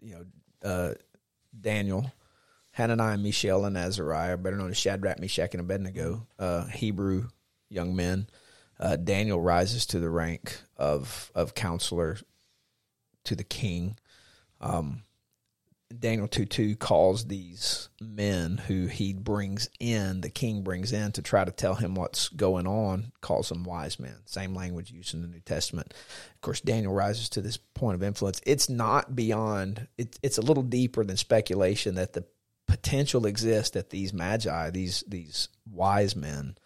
you know, uh, Daniel, Hananiah, Mishael, and Azariah, better known as Shadrach, Meshach, and Abednego, uh, Hebrew young men. Uh, Daniel rises to the rank of of counselor to the king. Um, Daniel 2 2 calls these men who he brings in, the king brings in to try to tell him what's going on, calls them wise men. Same language used in the New Testament. Of course, Daniel rises to this point of influence. It's not beyond, it, it's a little deeper than speculation that the potential exists that these magi, these, these wise men,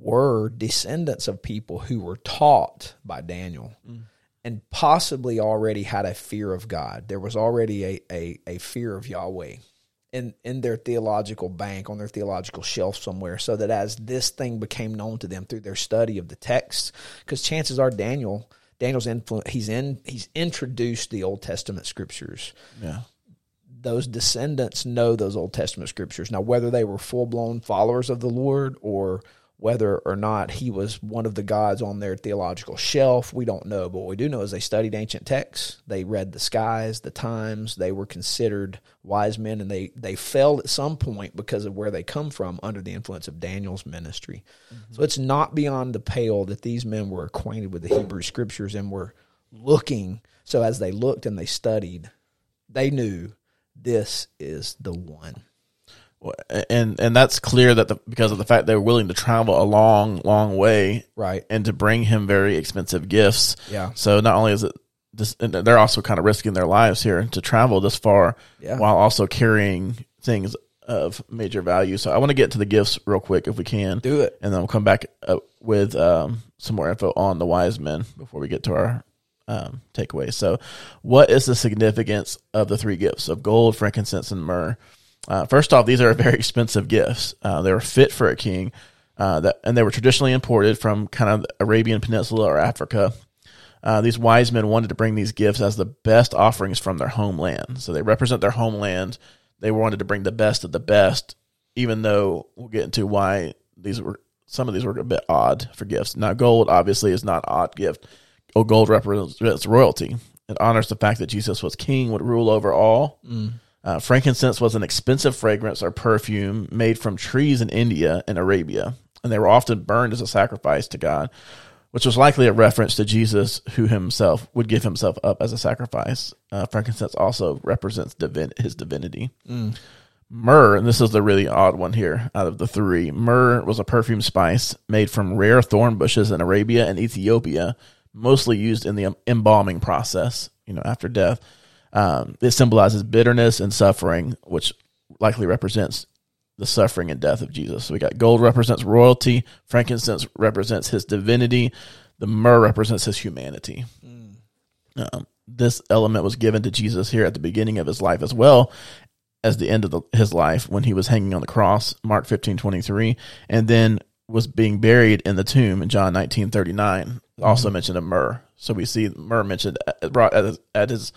were descendants of people who were taught by Daniel mm. And possibly already had a fear of God. There was already a, a, a fear of Yahweh in, in their theological bank, on their theological shelf somewhere, so that as this thing became known to them through their study of the text, because chances are Daniel, Daniel's influence, he's in, he's introduced the Old Testament scriptures Yeah, those descendants know those Old Testament scriptures. Now, whether they were full blown followers of the Lord or whether or not he was one of the gods on their theological shelf, we don't know. But what we do know is they studied ancient texts, they read the skies, the times, they were considered wise men, and they, they fell at some point because of where they come from under the influence of Daniel's ministry. So it's not beyond the pale that these men were acquainted with the Hebrew scriptures and were looking. So as they looked and they studied, they knew this is the one. And and that's clear that the, because of the fact they were willing to travel a long, long way, Right. and to bring him very expensive gifts. Yeah. So not only is it this, they're also kind of risking their lives here to travel this far, Yeah. while also carrying things of major value. So I want to get to the gifts real quick if we can. Do it. And then we'll come back uh, with um, some more info on the wise men before we get to our um, takeaway. So, what is the significance of the three gifts of gold, frankincense, and myrrh? Uh, first off, these are very expensive gifts. Uh, they were fit for a king, uh, that, and they were traditionally imported from kind of Arabian Peninsula or Africa. Uh, these wise men wanted to bring these gifts as the best offerings from their homeland. So they represent their homeland. They wanted to bring the best of the best, even though we'll get into why these were some of these were a bit odd for gifts. Now, gold obviously is not odd gift. Oh, gold represents royalty. It honors the fact that Jesus was king, would rule over all. Uh, frankincense was an expensive fragrance or perfume made from trees in India and Arabia, and they were often burned as a sacrifice to God, which was likely a reference to Jesus, who himself would give himself up as a sacrifice. Uh, frankincense also represents divin- his divinity. Myrrh, and this is the really odd one here out of the three. Myrrh was a perfume spice made from rare thorn bushes in Arabia and Ethiopia, mostly used in the embalming process, you know, after death. Um, it symbolizes bitterness and suffering, which likely represents the suffering and death of Jesus. So we got gold represents royalty, frankincense represents his divinity, the myrrh represents his humanity. Um, this element was given to Jesus here at the beginning of his life as well as the end of the, his life when he was hanging on the cross, Mark fifteen twenty three, and then was being buried in the tomb in John nineteen thirty nine. Also mentioned a myrrh. So we see myrrh mentioned brought at his, at his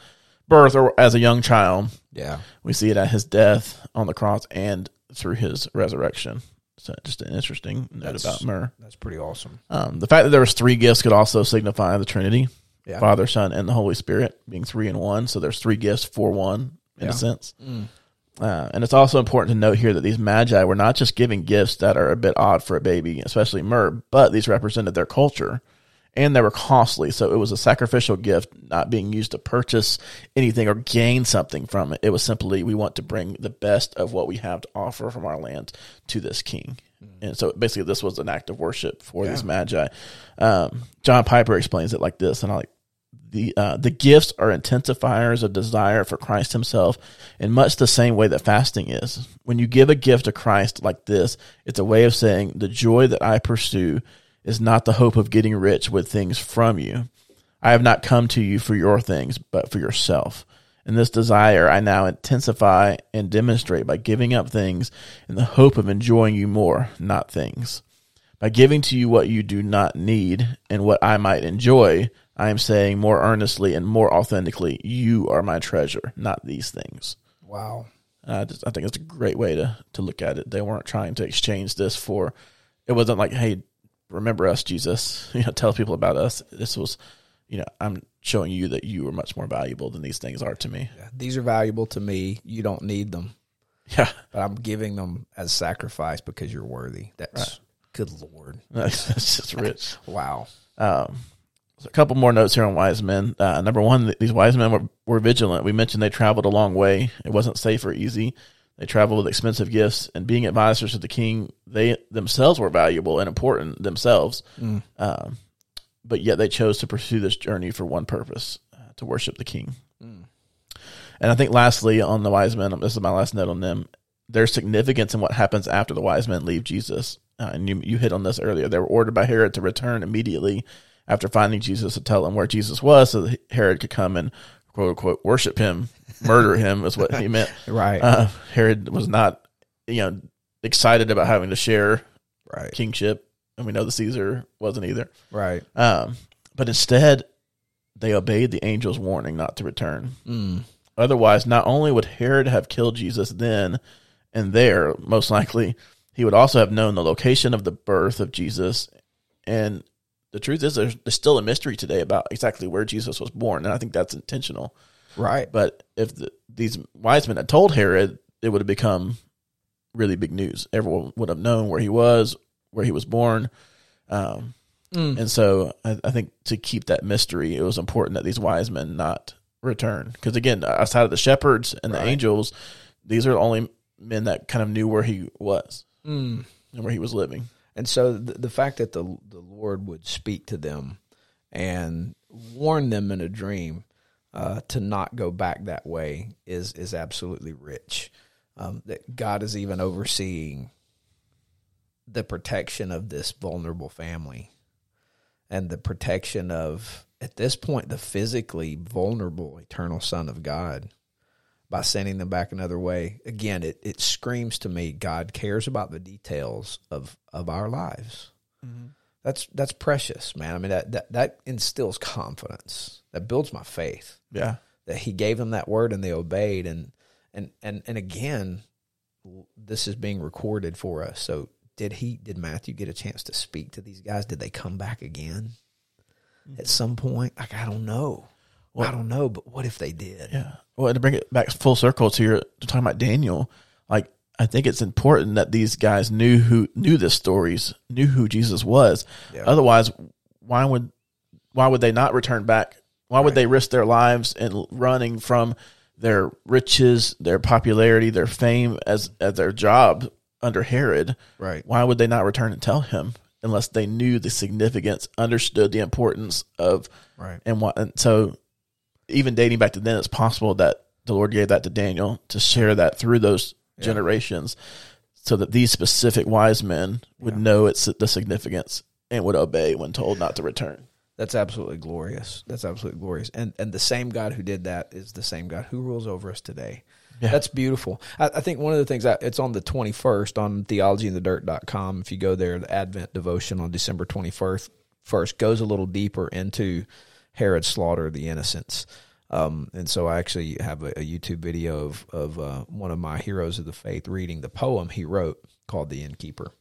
birth or as a young child. Yeah. We see it at his death on the cross and through his resurrection. So just an interesting note That's- about myrrh. That's pretty awesome. Um, the fact that there was three gifts could also signify the Trinity, Yeah. Father, Son, and the Holy Spirit being three in one. So there's three gifts for one in Yeah. a sense. Uh, and it's also important to note here that these magi were not just giving gifts that are a bit odd for a baby, especially myrrh, but these represented their culture and they were costly. So it was a sacrificial gift, not being used to purchase anything or gain something from it. It was simply, we want to bring the best of what we have to offer from our land to this king. And so basically, this was an act of worship for these magi. Um, John Piper explains it like this, and I like the uh, the gifts are intensifiers of desire for Christ Himself, in much the same way that fasting is. When you give a gift to Christ like this, it's a way of saying the joy that I pursue is not the hope of getting rich with things from you. I have not come to you for your things, but for yourself. And this desire I now intensify and demonstrate by giving up things in the hope of enjoying you more, not things. By giving to you what you do not need and what I might enjoy, I am saying more earnestly and more authentically, you are my treasure, not these things. Wow. I, just, I think it's a great way to, to look at it. They weren't trying to exchange this for, it wasn't like, hey, remember us, Jesus. You know, tell people about us. This was, you know, I'm showing you that you are much more valuable than these things are to me. Yeah, These are valuable to me. You don't need them, Yeah. but I'm giving them as sacrifice because you're worthy. That's good lord. That's just rich. Wow. Um, so a couple more notes here on wise men. Uh, number one, these wise men were, were vigilant. We mentioned they traveled a long way. It wasn't safe or easy. They traveled with expensive gifts, and being advisors to the king, they themselves were valuable and important themselves. Um, but yet they chose to pursue this journey for one purpose: uh, to worship the king. And I think, lastly, on the wise men, this is my last note on them. There's significance in what happens after the wise men leave Jesus. Uh, and you, you hit on this earlier. They were ordered by Herod to return immediately after finding Jesus to tell him where Jesus was so that Herod could come and quote unquote worship him, murder him is what he meant. Right. Uh, Herod was not, you know, excited about having to share right. kingship. And we know the Caesar wasn't either. Right. Um, but instead, they obeyed the angel's warning not to return. Mm. Otherwise, not only would Herod have killed Jesus then and there, most likely, he would also have known the location of the birth of Jesus. And the truth is, there's, there's still a mystery today about exactly where Jesus was born. And I think that's intentional. Right. But if the, these wise men had told Herod, it would have become really big news. Everyone would have known where he was, where he was born. Um, And so I, I think to keep that mystery, it was important that these wise men not return. Because again, outside of the shepherds and the angels, these are the only men that kind of knew where he was Mm. and where he was living. And so the, the fact that the the Lord would speak to them and warn them in a dream uh, to not go back that way is is absolutely rich. um, that God is even overseeing the protection of this vulnerable family and the protection of, at this point, the physically vulnerable eternal Son of God by sending them back another way. Again, it, it screams to me God cares about the details of, of our lives. That's that's precious, man. I mean that, that that instills confidence. That builds my faith Yeah. that he gave them that word and they obeyed and and and and again this is being recorded for us so did he did matthew get a chance to speak to these guys did they come back again at mm-hmm. some point like i don't know i don't know but what if they did Yeah. Well, to bring it back full circle to your to talking about Daniel, like I think it's important that these guys knew who knew the stories, knew who Jesus was. Yeah. Otherwise, why would why would they not return back? Why would they risk their lives and running from their riches, their popularity, their fame as as their job under Herod? Right. Why would they not return and tell him unless they knew the significance, understood the importance of Right. and what and so even dating back to then, it's possible that the Lord gave that to Daniel to share that through those generations, so that these specific wise men would know its the significance and would obey when told not to return. That's absolutely glorious. That's absolutely glorious. And and the same God who did that is the same God who rules over us today. Yeah. That's beautiful. I, I think one of the things that it's on the 21st on theologyinthedirt.com. If you go there, the Advent devotion on December 21st first goes a little deeper into Herod's slaughter of the innocents. Um, and so I actually have a, a YouTube video of, of uh, one of my heroes of the faith reading the poem he wrote called The Innkeeper.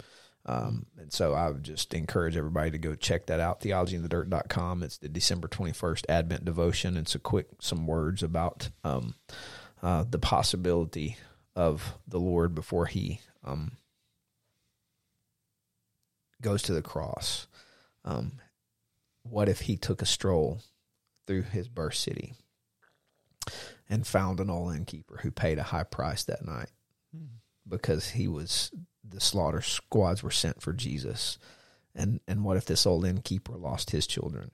Um, and so I would just encourage everybody to go check that out, theologyinthedirt.com. It's the December 21st Advent devotion. It's a quick, some words about um, uh, the possibility of the Lord before he um, goes to the cross. Um, what if he took a stroll through his birth city and found an old innkeeper who paid a high price that night because he was the slaughter squads were sent for Jesus. And and what if this old innkeeper lost his children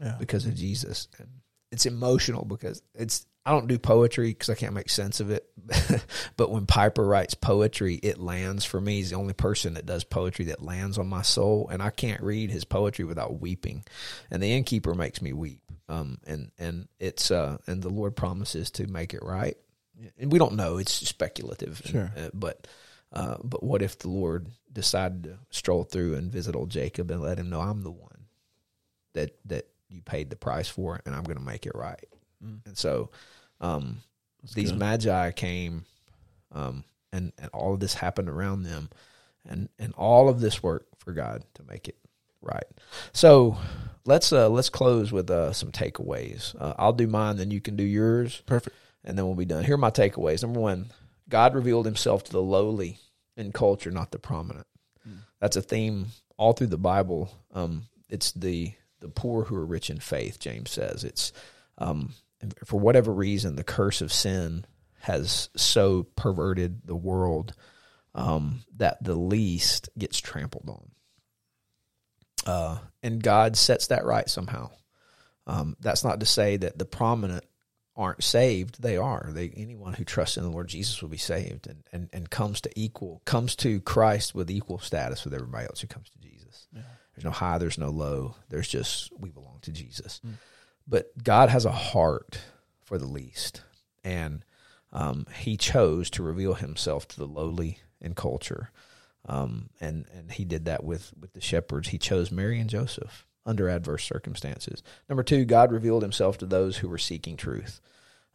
Yeah. because of Jesus? And it's emotional because it's I don't do poetry because I can't make sense of it. but when Piper writes poetry, it lands for me. He's the only person that does poetry that lands on my soul, and I can't read his poetry without weeping. And the innkeeper makes me weep. Um, and and it's uh, and the Lord promises to make it right. And we don't know; it's speculative. Sure. Uh, but uh, but what if the Lord decided to stroll through and visit old Jacob and let him know I'm the one that that you paid the price for, and I'm going to make it right. And so, um, these good. magi came, um, and and all of this happened around them, and and all of this work for God to make it right. So let's uh let's close with uh some takeaways. Uh, I'll do mine, then you can do yours Perfect. and then we'll be done. Here are my takeaways. Number one, God revealed himself to the lowly in culture, not the prominent. That's a theme all through the Bible. Um, it's the the poor who are rich in faith, James says. It's um, for whatever reason, the curse of sin has so perverted the world um, that the least gets trampled on. Uh, and God sets that right somehow. Um, that's not to say that the prominent aren't saved. They are. They anyone who trusts in the Lord Jesus will be saved and, and, and comes to equal comes to Christ with equal status with everybody else who comes to Jesus. There's no high, there's no low. There's just we belong to Jesus. But God has a heart for the least. And um, he chose to reveal himself to the lowly in culture. Um, and, and he did that with, with the shepherds. He chose Mary and Joseph under adverse circumstances. Number two, God revealed himself to those who were seeking truth.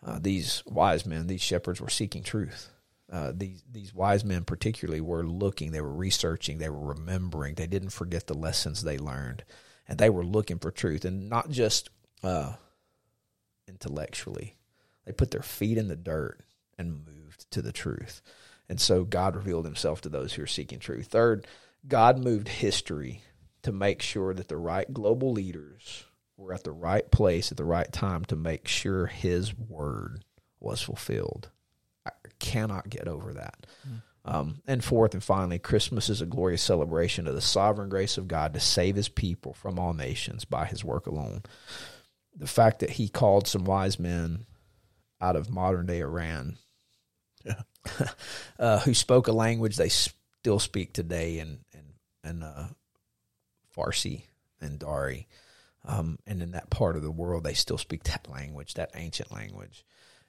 Uh, these wise men, these shepherds were seeking truth. Uh, these these wise men particularly were looking, they were researching, they were remembering. They didn't forget the lessons they learned, and they were looking for truth, and not just uh, intellectually. They put their feet in the dirt and moved to the truth. And so God revealed himself to those who are seeking truth. Third, God moved history to make sure that the right global leaders were at the right place at the right time to make sure his word was fulfilled. I cannot get over that. Um, and fourth and finally, Christmas is a glorious celebration of the sovereign grace of God to save his people from all nations by his work alone. The fact that he called some wise men out of modern day Iran Yeah. uh, who spoke a language they still speak today and, in, in uh, Farsi and Dari. Um, and in that part of the world, they still speak that language, that ancient language.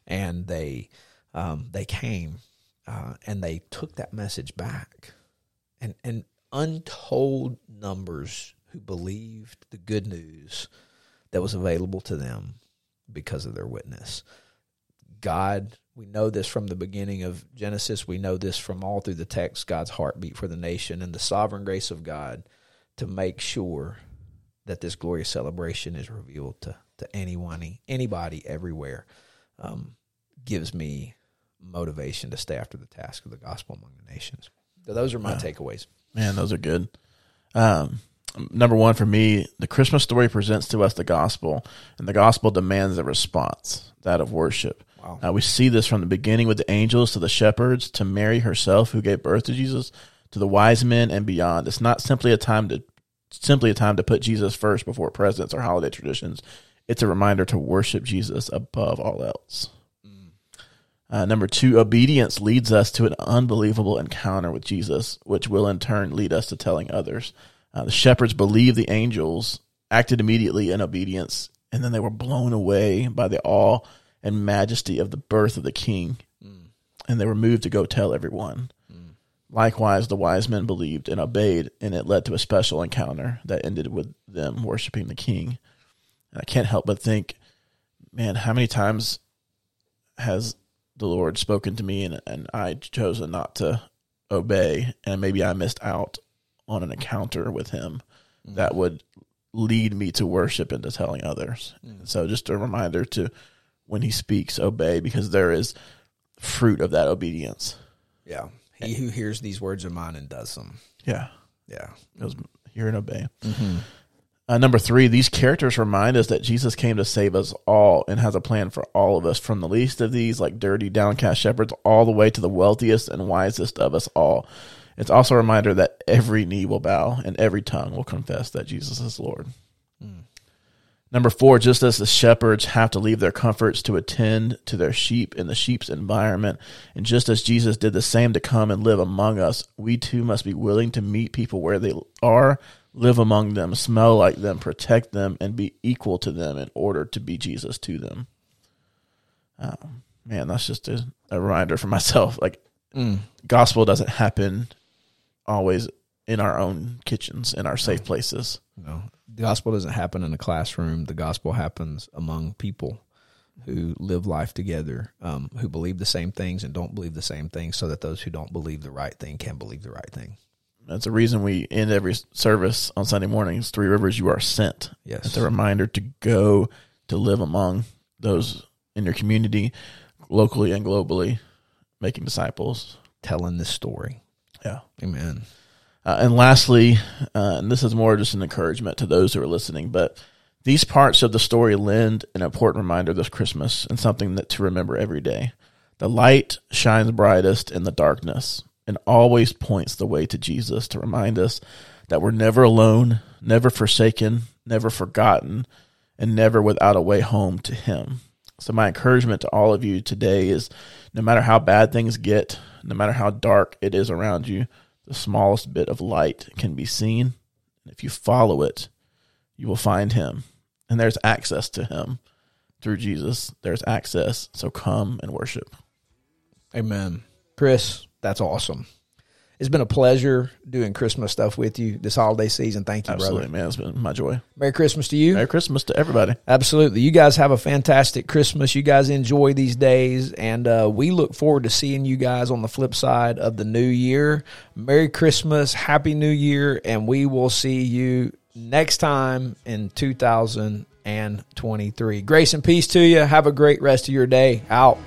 And they um, they came uh, and they took that message back, and and untold numbers who believed the good news that was available to them because of their witness. God, we know this from the beginning of Genesis. We know this from all through the text, God's heartbeat for the nation and the sovereign grace of God to make sure that this glorious celebration is revealed to, to anyone, anybody, everywhere, um, gives me motivation to stay after the task of the gospel among the nations. So those are my takeaways. Man, those are good. Um, number one for me, the Christmas story presents to us the gospel, and the gospel demands a response, that of worship. Wow. Uh, we see this from the beginning with the angels to the shepherds to Mary herself, who gave birth to Jesus, to the wise men and beyond. It's not simply a time to simply a time to put Jesus first before presents or holiday traditions. It's a reminder to worship Jesus above all else. Uh, number two, obedience leads us to an unbelievable encounter with Jesus, which will in turn lead us to telling others. Uh, the shepherds believed the angels, acted immediately in obedience, and then they were blown away by the awe and majesty of the birth of the king, and they were moved to go tell everyone. Likewise, the wise men believed and obeyed, and it led to a special encounter that ended with them worshiping the king. And I can't help but think, man, how many times has the Lord spoken to me and, and I chosen not to obey, and maybe I missed out on an encounter with Him mm. that would lead me to worship and to telling others. Mm. So, just a reminder to when He speaks, obey, because there is fruit of that obedience. Yeah. He who hears these words of mine and does them. Yeah, Yeah. it was hear and obey. Uh, number three, these characters remind us that Jesus came to save us all and has a plan for all of us, from the least of these, like dirty, downcast shepherds, all the way to the wealthiest and wisest of us all. It's also a reminder that every knee will bow and every tongue will confess that Jesus is Lord. Number four, just as the shepherds have to leave their comforts to attend to their sheep in the sheep's environment, and just as Jesus did the same to come and live among us, we too must be willing to meet people where they are, live among them, smell like them, protect them, and be equal to them in order to be Jesus to them. Um, man, that's just a, a reminder for myself. Like, gospel doesn't happen always in our own kitchens, in our safe places. No, the gospel doesn't happen in a classroom. The gospel happens among people who live life together, um, who believe the same things and don't believe the same things, so that those who don't believe the right thing can believe the right thing. That's the reason we end every service on Sunday mornings. Three Rivers, you are sent. Yes. It's a reminder to go to live among those in your community, locally and globally, making disciples. Telling this story. Yeah. Amen. Uh, and lastly, uh, and this is more just an encouragement to those who are listening, but these parts of the story lend an important reminder this Christmas and something that to remember every day. The light shines brightest in the darkness and always points the way to Jesus to remind us that we're never alone, never forsaken, never forgotten, and never without a way home to Him. So, my encouragement to all of you today is no matter how bad things get, no matter how dark it is around you, the smallest bit of light can be seen. And if you follow it, you will find Him. And there's access to Him through Jesus. There's access. So, come and worship. Amen. Chris, that's awesome. It's been a pleasure doing Christmas stuff with you this holiday season. Thank you, Absolutely, brother. man. It's been my joy. Merry Christmas to you. Merry Christmas to everybody. Absolutely. You guys have a fantastic Christmas. You guys enjoy these days, and uh, we look forward to seeing you guys on the flip side of the new year. Merry Christmas, Happy New Year, and we will see you next time in 2023. Grace and peace to you. Have a great rest of your day. Out.